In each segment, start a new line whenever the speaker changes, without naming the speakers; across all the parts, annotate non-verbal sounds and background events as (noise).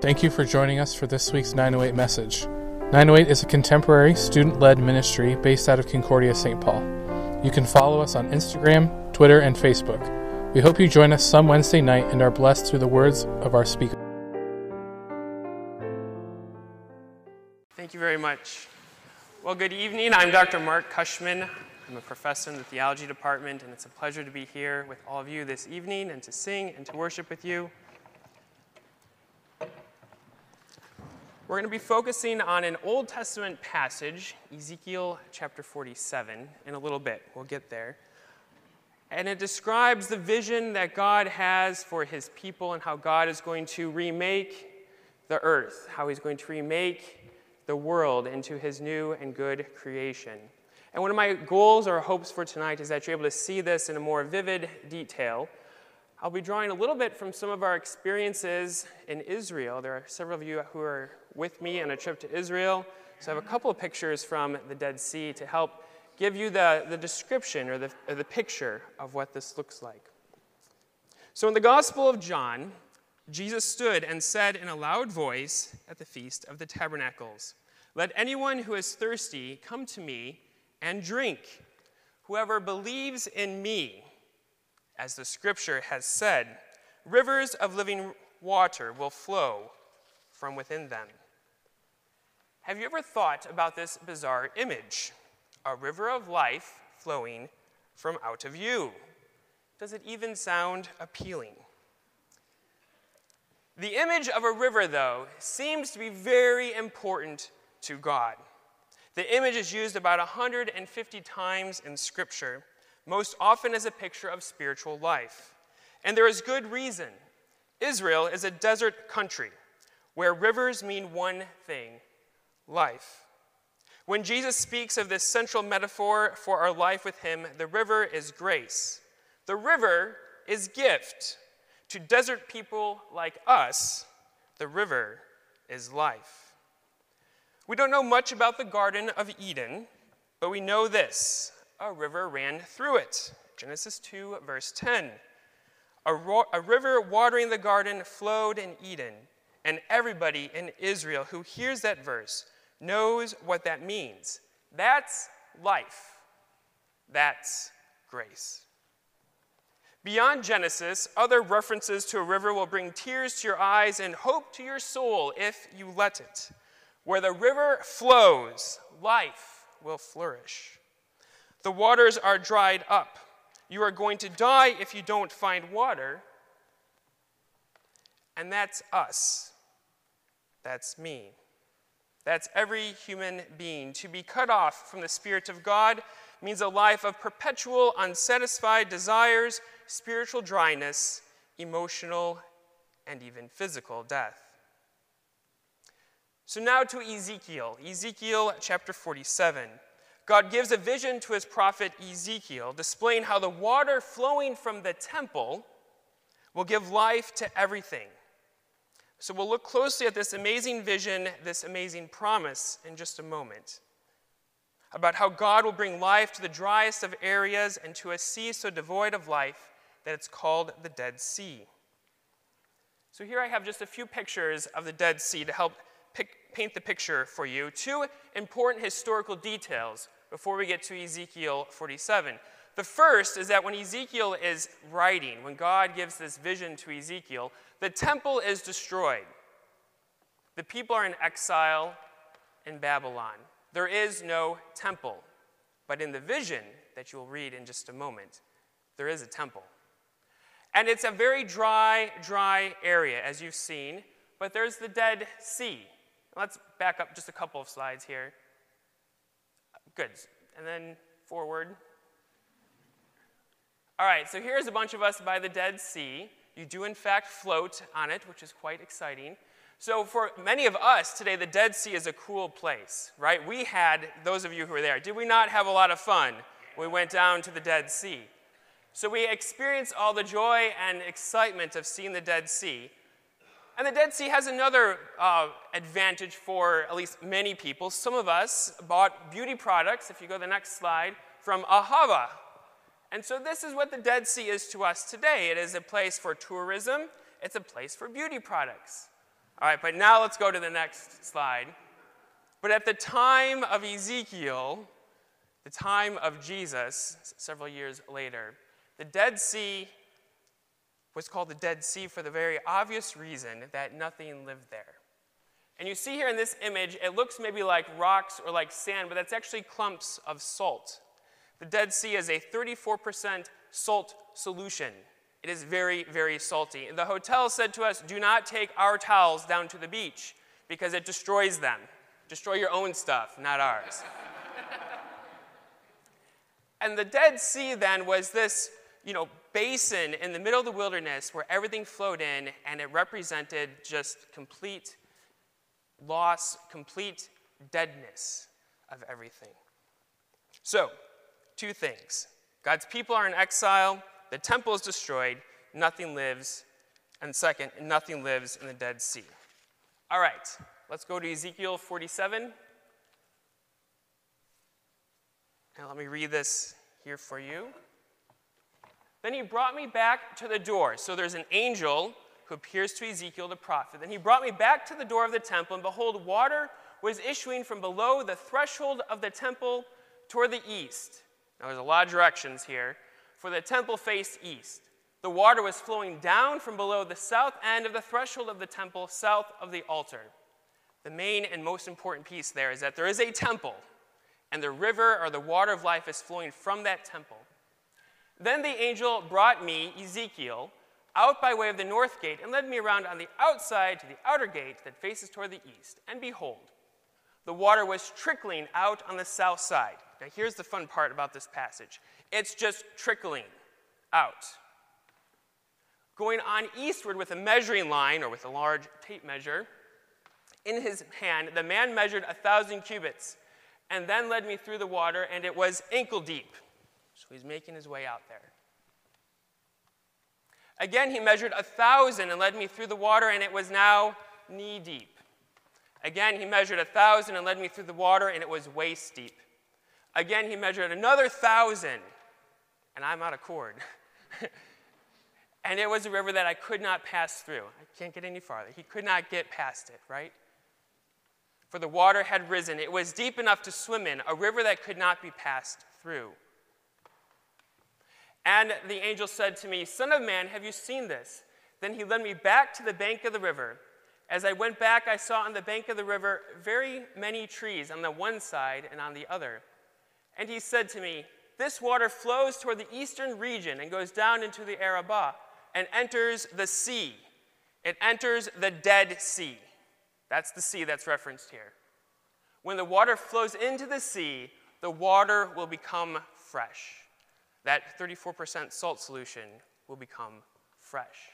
Thank you for joining us for this week's 908 message. 908 is a contemporary, student led ministry based out of Concordia, St. Paul. You can follow us on Instagram, Twitter, and Facebook. We hope you join us some Wednesday night and are blessed through the words of our speaker.
Thank you very much. Well, good evening. I'm Dr. Mark Koschmann. I'm a professor in the theology department, and it's a pleasure to be here with all of you this evening and to sing and to worship with you. We're going to be focusing on an Old Testament passage, Ezekiel chapter 47, in a little bit. We'll get there. And it describes the vision that God has for his people and how God is going to remake the earth, how he's going to remake the world into his new and good creation. And one of my goals or hopes for tonight is that you're able to see this in a more vivid detail I'll be drawing a little bit from some of our experiences in Israel. There are several of you who are with me on a trip to Israel. So I have a couple of pictures from the Dead Sea to help give you the, the description or the, or the picture of what this looks like. So in the Gospel of John, Jesus stood and said in a loud voice at the Feast of the Tabernacles, Let anyone who is thirsty come to me and drink. Whoever believes in me, as the scripture has said, rivers of living water will flow from within them. Have you ever thought about this bizarre image? A river of life flowing from out of you. Does it even sound appealing? The image of a river, though, seems to be very important to God. The image is used about 150 times in Scripture most often as a picture of spiritual life. And there is good reason. Israel is a desert country where rivers mean one thing life. When Jesus speaks of this central metaphor for our life with Him, the river is grace. The river is gift. To desert people like us, the river is life. We don't know much about the Garden of Eden, but we know this a river ran through it. Genesis 2, verse 10. A, ro- a, river watering the garden flowed in Eden, and everybody in Israel who hears that verse knows what that means. That's life. That's grace. Beyond Genesis, other references to a river will bring tears to your eyes and hope to your soul if you let it. Where the river flows, life will flourish. The waters are dried up. You are going to die if you don't find water. And that's us. That's me. That's every human being. To be cut off from the Spirit of God means a life of perpetual unsatisfied desires, spiritual dryness, emotional, and even physical death. So now to Ezekiel, Ezekiel chapter 47. God gives a vision to his prophet Ezekiel, displaying how the water flowing from the temple will give life to everything. So we'll look closely at this amazing vision, this amazing promise, in just a moment. About how God will bring life to the driest of areas and to a sea so devoid of life that it's called the Dead Sea. So here I have just a few pictures of the Dead Sea to help paint the picture for you. Two important historical details before we get to Ezekiel 47. The first is that when Ezekiel is writing, when God gives this vision to Ezekiel, the temple is destroyed. The people are in exile in Babylon. There is no temple. But in the vision that you'll read in just a moment, there is a temple. And it's a very dry, dry area, as you've seen, but there's the Dead Sea. Let's back up just a couple of slides here. Good. And then forward. All right, so here's a bunch of us by the Dead Sea. You do, in fact, float on it, which is quite exciting. So, for many of us today, the Dead Sea is a cool place, right? We had, those of you who were there, did we not have a lot of fun? We went down to the Dead Sea. So, we experienced all the joy and excitement of seeing the Dead Sea. And the Dead Sea has another uh, advantage for at least many people. Some of us bought beauty products, if you go to the next slide, from Ahava. And so this is what the Dead Sea is to us today. It is a place for tourism, it's a place for beauty products. All right, but now let's go to the next slide. But at the time of Ezekiel, the time of Jesus, several years later, the Dead Sea was called the Dead Sea for the very obvious reason that nothing lived there. And you see here in this image, it looks maybe like rocks or like sand, but that's actually clumps of salt. The Dead Sea is a 34% salt solution. It is very, very salty. And the hotel said to us, do not take our towels down to the beach because it destroys them. Destroy your own stuff, not ours. (laughs) and the Dead Sea then was this, you know, basin in the middle of the wilderness where everything flowed in and it represented just complete loss, complete deadness of everything. So, two things God's people are in exile, the temple is destroyed, nothing lives, and second, nothing lives in the Dead Sea. All right, let's go to Ezekiel 47. And let me read this here for you. Then he brought me back to the door. So there's an angel who appears to Ezekiel the prophet. Then he brought me back to the door of the temple, and behold, water was issuing from below the threshold of the temple toward the east. Now, there's a lot of directions here. For the temple faced east. The water was flowing down from below the south end of the threshold of the temple, south of the altar. The main and most important piece there is that there is a temple, and the river or the water of life is flowing from that temple. Then the angel brought me, Ezekiel, out by way of the north gate and led me around on the outside to the outer gate that faces toward the east. And behold, the water was trickling out on the south side. Now, here's the fun part about this passage it's just trickling out. Going on eastward with a measuring line or with a large tape measure in his hand, the man measured a thousand cubits and then led me through the water, and it was ankle deep. So he's making his way out there. Again, he measured a thousand and led me through the water, and it was now knee deep. Again, he measured a thousand and led me through the water, and it was waist deep. Again, he measured another thousand, and I'm out of cord. (laughs) and it was a river that I could not pass through. I can't get any farther. He could not get past it, right? For the water had risen. It was deep enough to swim in, a river that could not be passed through. And the angel said to me, Son of man, have you seen this? Then he led me back to the bank of the river. As I went back, I saw on the bank of the river very many trees on the one side and on the other. And he said to me, This water flows toward the eastern region and goes down into the Arabah and enters the sea. It enters the Dead Sea. That's the sea that's referenced here. When the water flows into the sea, the water will become fresh that 34% salt solution will become fresh.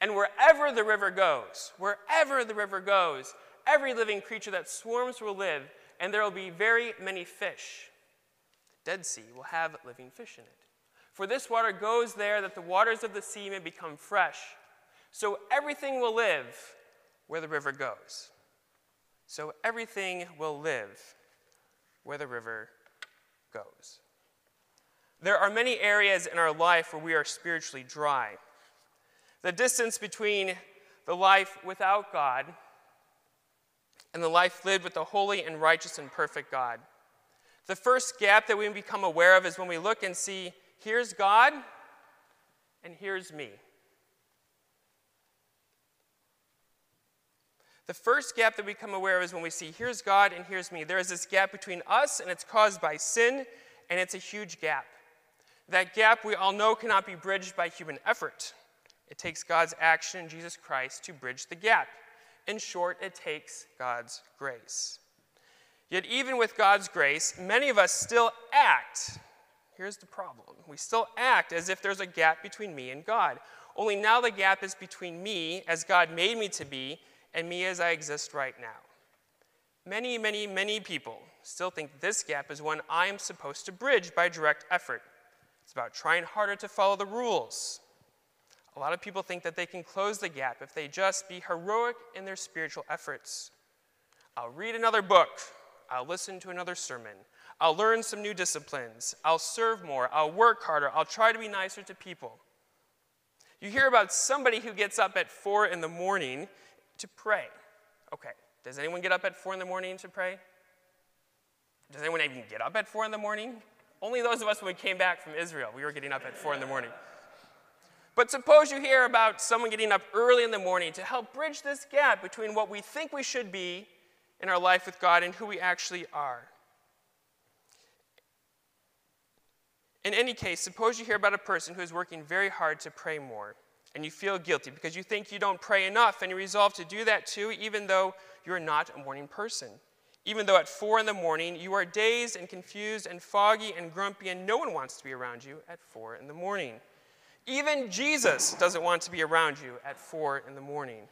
And wherever the river goes, wherever the river goes, every living creature that swarms will live, and there will be very many fish. The Dead Sea will have living fish in it. For this water goes there that the waters of the sea may become fresh. So everything will live where the river goes. So everything will live where the river goes. There are many areas in our life where we are spiritually dry. The distance between the life without God and the life lived with the holy and righteous and perfect God. The first gap that we become aware of is when we look and see here's God and here's me. The first gap that we become aware of is when we see here's God and here's me. There is this gap between us, and it's caused by sin, and it's a huge gap. That gap we all know cannot be bridged by human effort. It takes God's action in Jesus Christ to bridge the gap. In short, it takes God's grace. Yet, even with God's grace, many of us still act. Here's the problem we still act as if there's a gap between me and God. Only now the gap is between me, as God made me to be, and me as I exist right now. Many, many, many people still think this gap is one I am supposed to bridge by direct effort. It's about trying harder to follow the rules. A lot of people think that they can close the gap if they just be heroic in their spiritual efforts. I'll read another book. I'll listen to another sermon. I'll learn some new disciplines. I'll serve more. I'll work harder. I'll try to be nicer to people. You hear about somebody who gets up at four in the morning to pray. Okay, does anyone get up at 4 in the morning to pray? Does anyone even get up at 4 in the morning? Only those of us when we came back from Israel, we were getting up at 4 in the morning. But suppose you hear about someone getting up early in the morning to help bridge this gap between what we think we should be in our life with God and who we actually are. In any case, suppose you hear about a person who is working very hard to pray more, and you feel guilty because you think you don't pray enough, and you resolve to do that too, even though you're not a morning person. Even though at four in the morning you are dazed and confused and foggy and grumpy, and no one wants to be around you at four in the morning. Even Jesus doesn't want to be around you at four in the morning.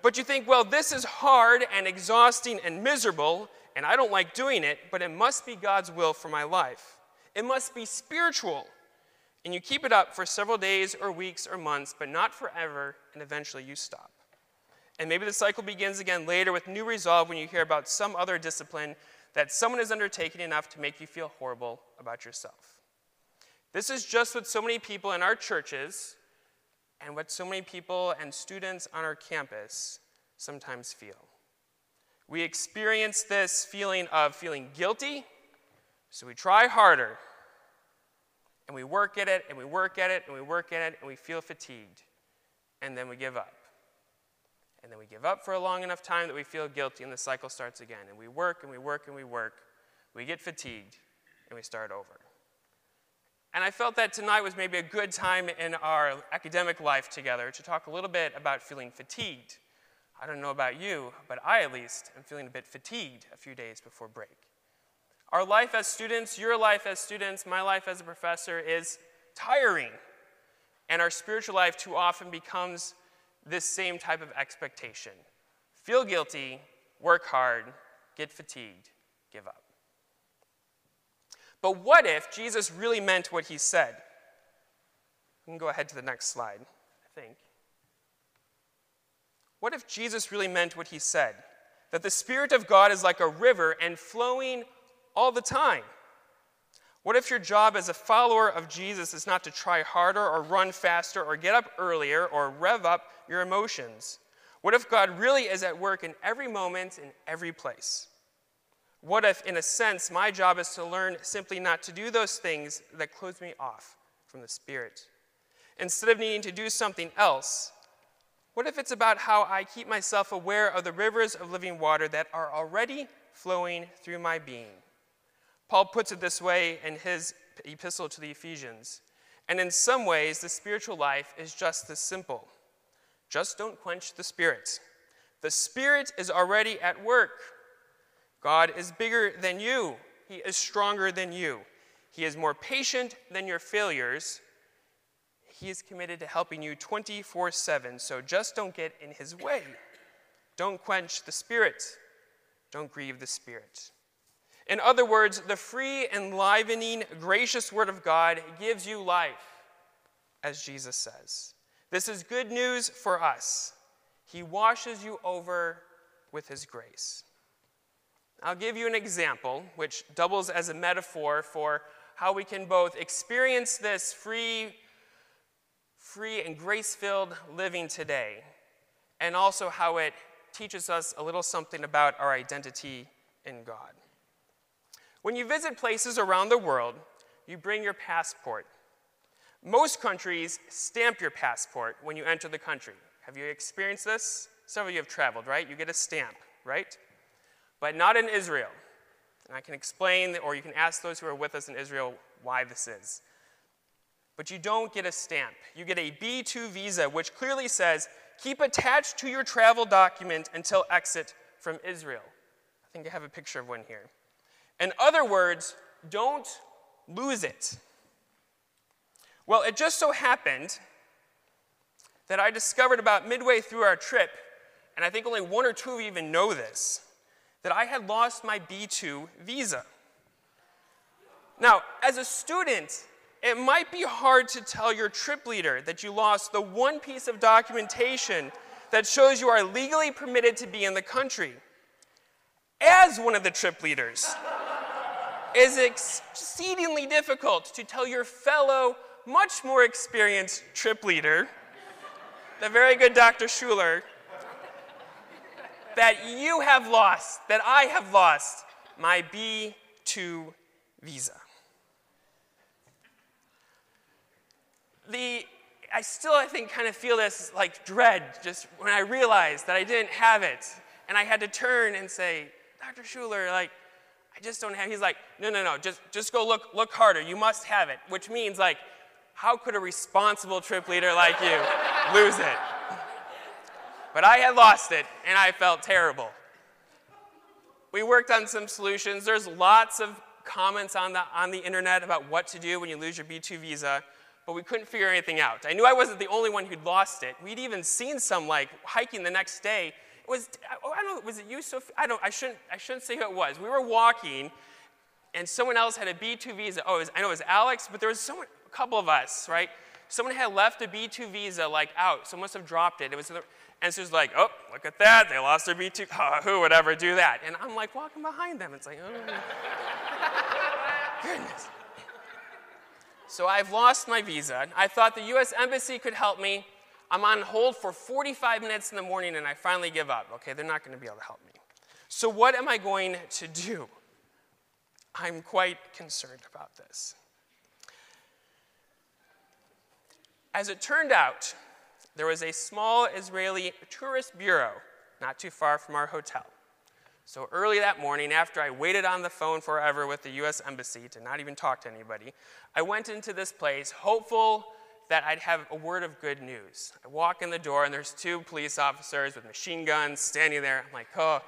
But you think, well, this is hard and exhausting and miserable, and I don't like doing it, but it must be God's will for my life. It must be spiritual. And you keep it up for several days or weeks or months, but not forever, and eventually you stop. And maybe the cycle begins again later with new resolve when you hear about some other discipline that someone is undertaking enough to make you feel horrible about yourself. This is just what so many people in our churches and what so many people and students on our campus sometimes feel. We experience this feeling of feeling guilty, so we try harder, and we work at it, and we work at it, and we work at it, and we feel fatigued, and then we give up. And then we give up for a long enough time that we feel guilty, and the cycle starts again. And we work and we work and we work. We get fatigued, and we start over. And I felt that tonight was maybe a good time in our academic life together to talk a little bit about feeling fatigued. I don't know about you, but I at least am feeling a bit fatigued a few days before break. Our life as students, your life as students, my life as a professor is tiring. And our spiritual life too often becomes this same type of expectation feel guilty, work hard, get fatigued, give up. But what if Jesus really meant what he said? We can go ahead to the next slide, I think. What if Jesus really meant what he said? That the Spirit of God is like a river and flowing all the time. What if your job as a follower of Jesus is not to try harder or run faster or get up earlier or rev up your emotions? What if God really is at work in every moment, in every place? What if, in a sense, my job is to learn simply not to do those things that close me off from the Spirit? Instead of needing to do something else, what if it's about how I keep myself aware of the rivers of living water that are already flowing through my being? Paul puts it this way in his epistle to the Ephesians. And in some ways, the spiritual life is just this simple. Just don't quench the Spirit. The Spirit is already at work. God is bigger than you, He is stronger than you, He is more patient than your failures. He is committed to helping you 24 7. So just don't get in His way. Don't quench the Spirit. Don't grieve the Spirit. In other words, the free, enlivening, gracious Word of God gives you life, as Jesus says. This is good news for us. He washes you over with His grace. I'll give you an example which doubles as a metaphor for how we can both experience this free, free and grace filled living today, and also how it teaches us a little something about our identity in God. When you visit places around the world, you bring your passport. Most countries stamp your passport when you enter the country. Have you experienced this? Some of you have traveled, right? You get a stamp, right? But not in Israel. And I can explain, or you can ask those who are with us in Israel why this is. But you don't get a stamp. You get a B 2 visa, which clearly says keep attached to your travel document until exit from Israel. I think I have a picture of one here. In other words, don't lose it. Well, it just so happened that I discovered about midway through our trip, and I think only one or two of you even know this, that I had lost my B2 visa. Now, as a student, it might be hard to tell your trip leader that you lost the one piece of documentation that shows you are legally permitted to be in the country. As one of the trip leaders, is exceedingly difficult to tell your fellow, much more experienced trip leader, the very good Dr. Schuler, that you have lost, that I have lost my B2 visa. The, I still, I think, kind of feel this like dread just when I realized that I didn't have it. And I had to turn and say, Dr. Schuler, like, I just don't have. He's like, no, no, no, just, just go look, look harder. You must have it. Which means, like, how could a responsible trip leader like you (laughs) lose it? But I had lost it, and I felt terrible. We worked on some solutions. There's lots of comments on the, on the internet about what to do when you lose your B2 visa, but we couldn't figure anything out. I knew I wasn't the only one who'd lost it. We'd even seen some like hiking the next day. Was, oh, I don't know, was it you, Sophie? I don't, I shouldn't, I shouldn't say who it was. We were walking, and someone else had a B2 visa. Oh, was, I know it was Alex, but there was someone, a couple of us, right? Someone had left a B2 visa like out, so must have dropped it. It was, and so it's like, oh, look at that, they lost their B2. Oh, (laughs) who would ever do that? And I'm like walking behind them. It's like, oh, (laughs) goodness. So I've lost my visa. I thought the U.S. Embassy could help me. I'm on hold for 45 minutes in the morning, and I finally give up. Okay, they're not going to be able to help me. So what am I going to do? I'm quite concerned about this. As it turned out, there was a small Israeli tourist bureau not too far from our hotel. So early that morning, after I waited on the phone forever with the US Embassy to not even talk to anybody, I went into this place hopeful that I'd have a word of good news. I walk in the door, and there's two police officers with machine guns standing there. I'm like, oh,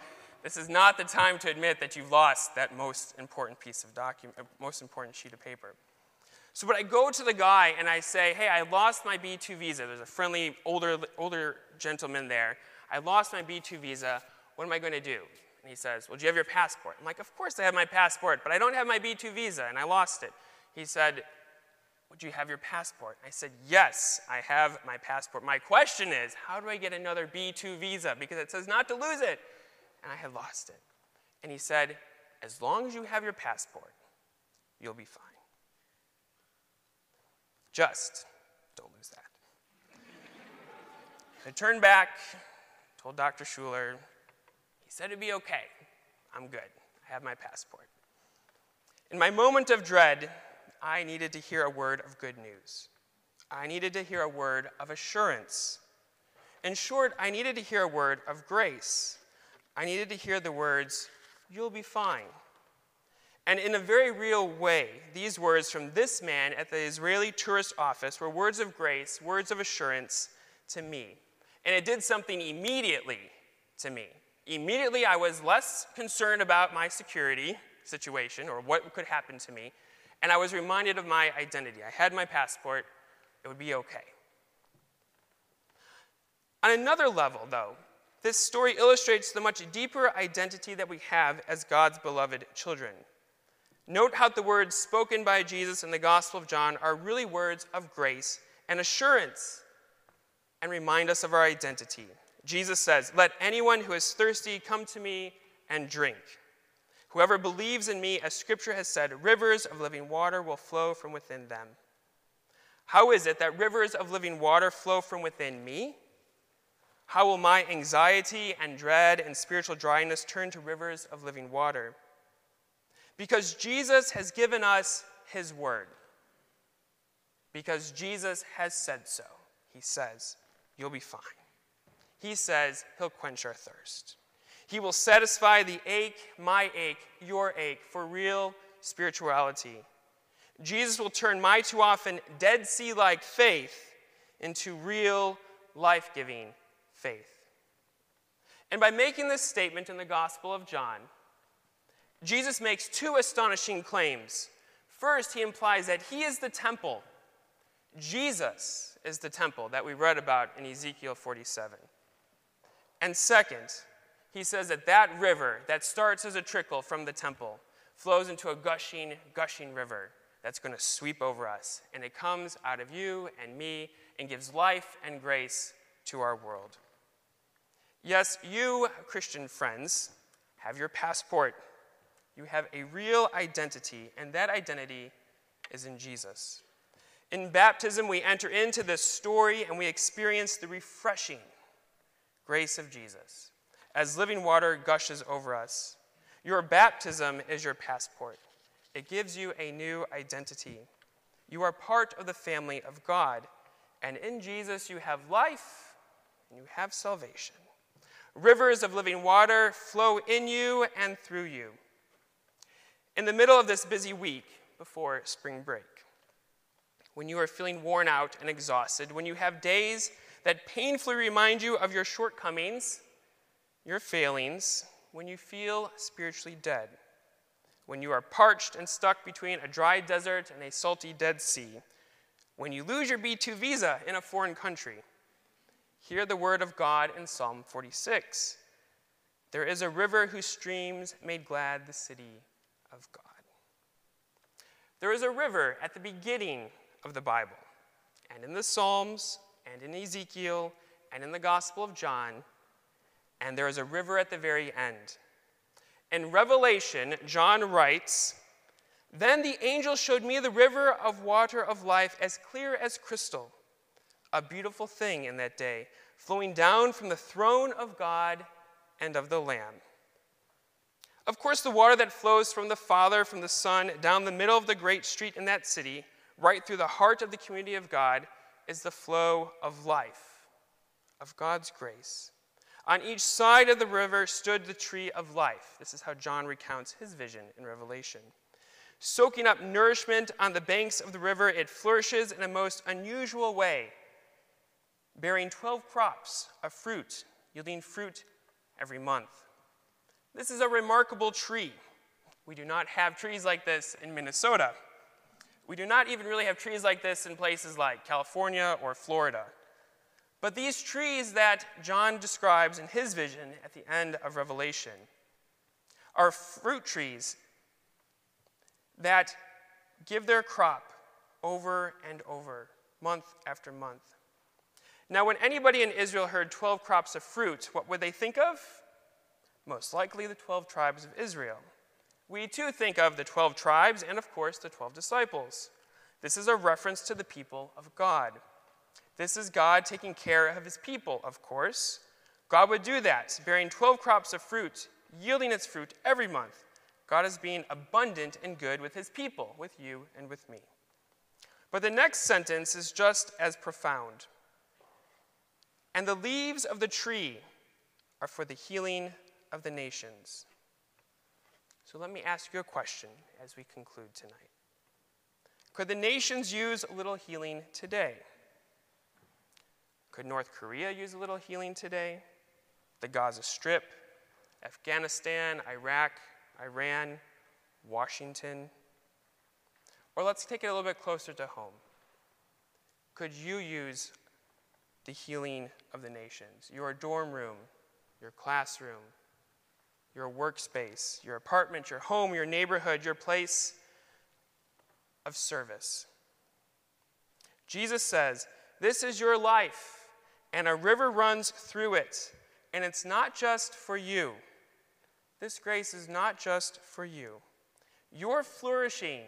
this is not the time to admit that you've lost that most important piece of document, uh, most important sheet of paper. So, but I go to the guy and I say, hey, I lost my B2 visa. There's a friendly older, older gentleman there. I lost my B2 visa. What am I going to do? And he says, well, do you have your passport? I'm like, of course I have my passport, but I don't have my B2 visa and I lost it. He said, would you have your passport? I said, yes, I have my passport. My question is, how do I get another B2 visa? Because it says not to lose it and I had lost it. And he said, As long as you have your passport, you'll be fine. Just don't lose that. I turned back, told Dr. Schuler. He said it'd be okay. I'm good. I have my passport. In my moment of dread, I needed to hear a word of good news. I needed to hear a word of assurance. In short, I needed to hear a word of grace. I needed to hear the words, You'll be fine. And in a very real way, these words from this man at the Israeli tourist office were words of grace, words of assurance to me. And it did something immediately to me. Immediately, I was less concerned about my security situation or what could happen to me, and I was reminded of my identity. I had my passport, it would be okay. On another level, though, this story illustrates the much deeper identity that we have as God's beloved children. Note how the words spoken by Jesus in the Gospel of John are really words of grace and assurance and remind us of our identity. Jesus says, Let anyone who is thirsty come to me and drink. Whoever believes in me, as scripture has said, rivers of living water will flow from within them. How is it that rivers of living water flow from within me? How will my anxiety and dread and spiritual dryness turn to rivers of living water? Because Jesus has given us his word. Because Jesus has said so. He says, You'll be fine. He says, He'll quench our thirst. He will satisfy the ache, my ache, your ache, for real spirituality. Jesus will turn my too often Dead Sea like faith into real life giving faith. And by making this statement in the Gospel of John, Jesus makes two astonishing claims. First, he implies that he is the temple. Jesus is the temple that we read about in Ezekiel 47. And second, he says that that river that starts as a trickle from the temple flows into a gushing, gushing river that's going to sweep over us. And it comes out of you and me and gives life and grace to our world. Yes, you, Christian friends, have your passport. You have a real identity, and that identity is in Jesus. In baptism, we enter into this story and we experience the refreshing grace of Jesus. As living water gushes over us. Your baptism is your passport, it gives you a new identity. You are part of the family of God, and in Jesus you have life and you have salvation. Rivers of living water flow in you and through you. In the middle of this busy week before spring break, when you are feeling worn out and exhausted, when you have days that painfully remind you of your shortcomings, your failings, when you feel spiritually dead, when you are parched and stuck between a dry desert and a salty Dead Sea, when you lose your B2 visa in a foreign country, hear the word of God in Psalm 46. There is a river whose streams made glad the city of God. There is a river at the beginning of the Bible, and in the Psalms, and in Ezekiel, and in the Gospel of John, and there is a river at the very end. In Revelation, John writes, Then the angel showed me the river of water of life as clear as crystal, a beautiful thing in that day, flowing down from the throne of God and of the Lamb. Of course, the water that flows from the Father, from the Son, down the middle of the great street in that city, right through the heart of the community of God, is the flow of life, of God's grace. On each side of the river stood the tree of life. This is how John recounts his vision in Revelation. Soaking up nourishment on the banks of the river, it flourishes in a most unusual way, bearing 12 crops of fruit, yielding fruit every month. This is a remarkable tree. We do not have trees like this in Minnesota. We do not even really have trees like this in places like California or Florida. But these trees that John describes in his vision at the end of Revelation are fruit trees that give their crop over and over, month after month. Now, when anybody in Israel heard 12 crops of fruit, what would they think of? Most likely the 12 tribes of Israel. We too think of the 12 tribes and, of course, the 12 disciples. This is a reference to the people of God. This is God taking care of his people, of course. God would do that, bearing 12 crops of fruit, yielding its fruit every month. God is being abundant and good with his people, with you and with me. But the next sentence is just as profound. And the leaves of the tree are for the healing of the nations. So let me ask you a question as we conclude tonight. Could the nations use a little healing today? Could North Korea use a little healing today? The Gaza Strip, Afghanistan, Iraq, Iran, Washington? Or let's take it a little bit closer to home. Could you use the healing of the nations? Your dorm room, your classroom, your workspace, your apartment, your home, your neighborhood, your place of service. Jesus says, This is your life and a river runs through it. And it's not just for you. This grace is not just for you. Your flourishing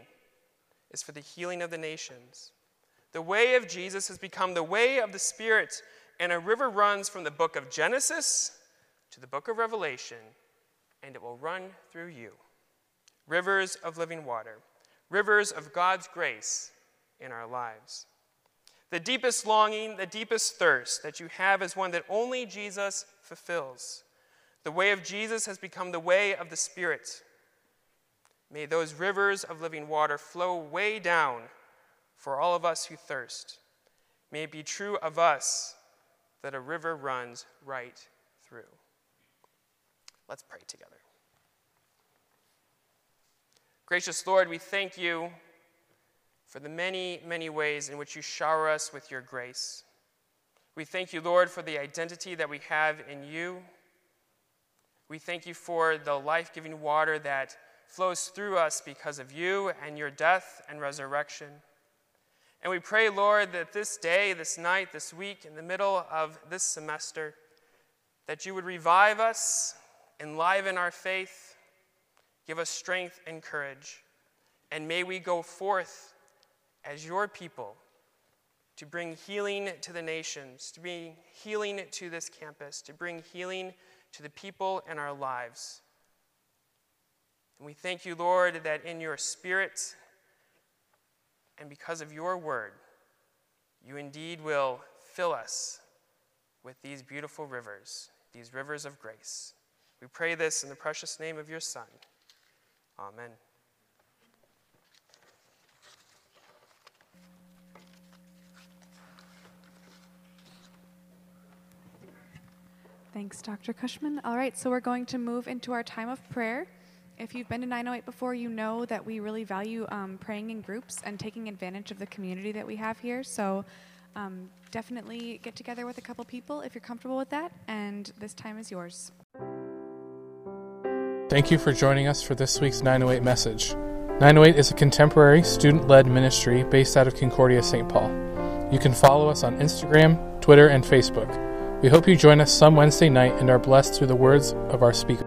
is for the healing of the nations. The way of Jesus has become the way of the Spirit, and a river runs from the book of Genesis to the book of Revelation, and it will run through you. Rivers of living water, rivers of God's grace in our lives. The deepest longing, the deepest thirst that you have is one that only Jesus fulfills. The way of Jesus has become the way of the Spirit. May those rivers of living water flow way down for all of us who thirst. May it be true of us that a river runs right through. Let's pray together. Gracious Lord, we thank you for the many, many ways in which you shower us with your grace. We thank you, Lord, for the identity that we have in you. We thank you for the life giving water that flows through us because of you and your death and resurrection. And we pray, Lord, that this day, this night, this week, in the middle of this semester, that you would revive us, enliven our faith, give us strength and courage. And may we go forth as your people to bring healing to the nations, to bring healing to this campus, to bring healing to the people in our lives. And we thank you, Lord, that in your Spirit and because of your word, you indeed will fill us with these beautiful rivers, these rivers of grace. We pray this in the precious name of your Son. Amen.
Thanks, Dr. Koschmann. All right, so we're going to move into our time of prayer. If you've been to 908 before, you know that we really value um, praying in groups and taking advantage of the community that we have here. So um, definitely get together with a couple people if you're comfortable with that, and this time is yours.
Thank you for joining us for this week's 908 message. 908 is a contemporary student led ministry based out of Concordia, St. Paul. You can follow us on Instagram, Twitter, and Facebook. We hope you join us some Wednesday night and are blessed through the words of our speaker.